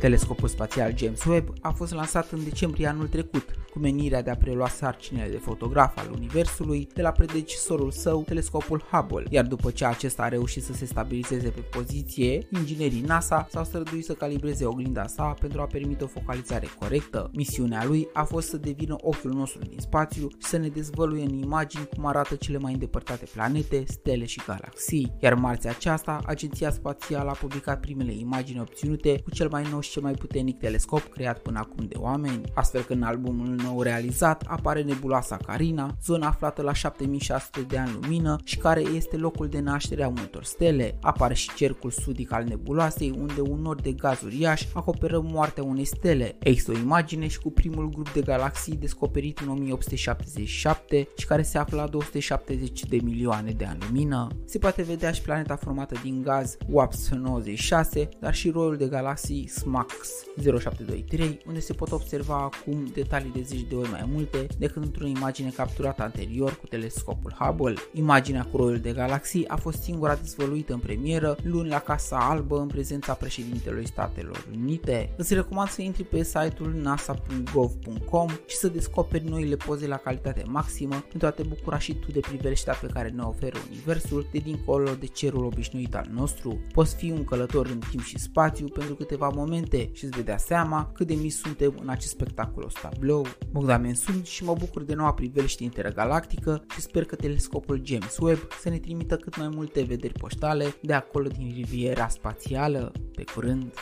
Telescopul spațial James Webb a fost lansat în decembrie anul trecut, cu menirea de a prelua sarcinile de fotograf al Universului de la predecesorul său, telescopul Hubble, iar după ce acesta a reușit să se stabilizeze pe poziție, inginerii NASA s-au străduit să calibreze oglinda sa pentru a permite o focalizare corectă. Misiunea lui a fost să devină ochiul nostru din spațiu și să ne dezvăluie în imagini cum arată cele mai îndepărtate planete, stele și galaxii. Iar marțea aceasta, Agenția Spațială a publicat primele imagini obținute cu cel mai nou și cel mai puternic telescop creat până acum de oameni, astfel că în albumul nou realizat apare nebuloasa Carina, zona aflată la 7600 de ani lumină și care este locul de naștere a multor stele. Apare și cercul sudic al nebuloasei, unde un nor de gaz uriaș acoperă moartea unei stele. Există o imagine și cu primul grup de galaxii descoperit în 1877 și care se află la 270 de milioane de ani lumină. Se poate vedea și planeta formată din gaz WAPS 96, dar și roiul de galaxii SMAX 0723, unde se pot observa acum detalii de zeci de ori mai multe decât într-o imagine capturată anterior cu telescopul Hubble. Imaginea cu roiul de galaxii a fost singura dezvăluită în premieră luni la Casa Albă în prezența președintelui Statelor Unite. Îți recomand să intri pe site-ul nasa.gov.com și să descoperi noile poze la calitate maximă pentru a te bucura și tu de priveliștea pe care ne oferă Universul de dincolo de cerul obișnuit al nostru. Poți fi un călător în timp și spațiu pentru câteva momente și îți vedea seama cât de mici suntem în acest spectaculos tablou. Bogdan sunt și mă bucur de noua priveliște intergalactică și sper că telescopul James Webb să ne trimită cât mai multe vederi poștale de acolo din riviera spațială. Pe curând!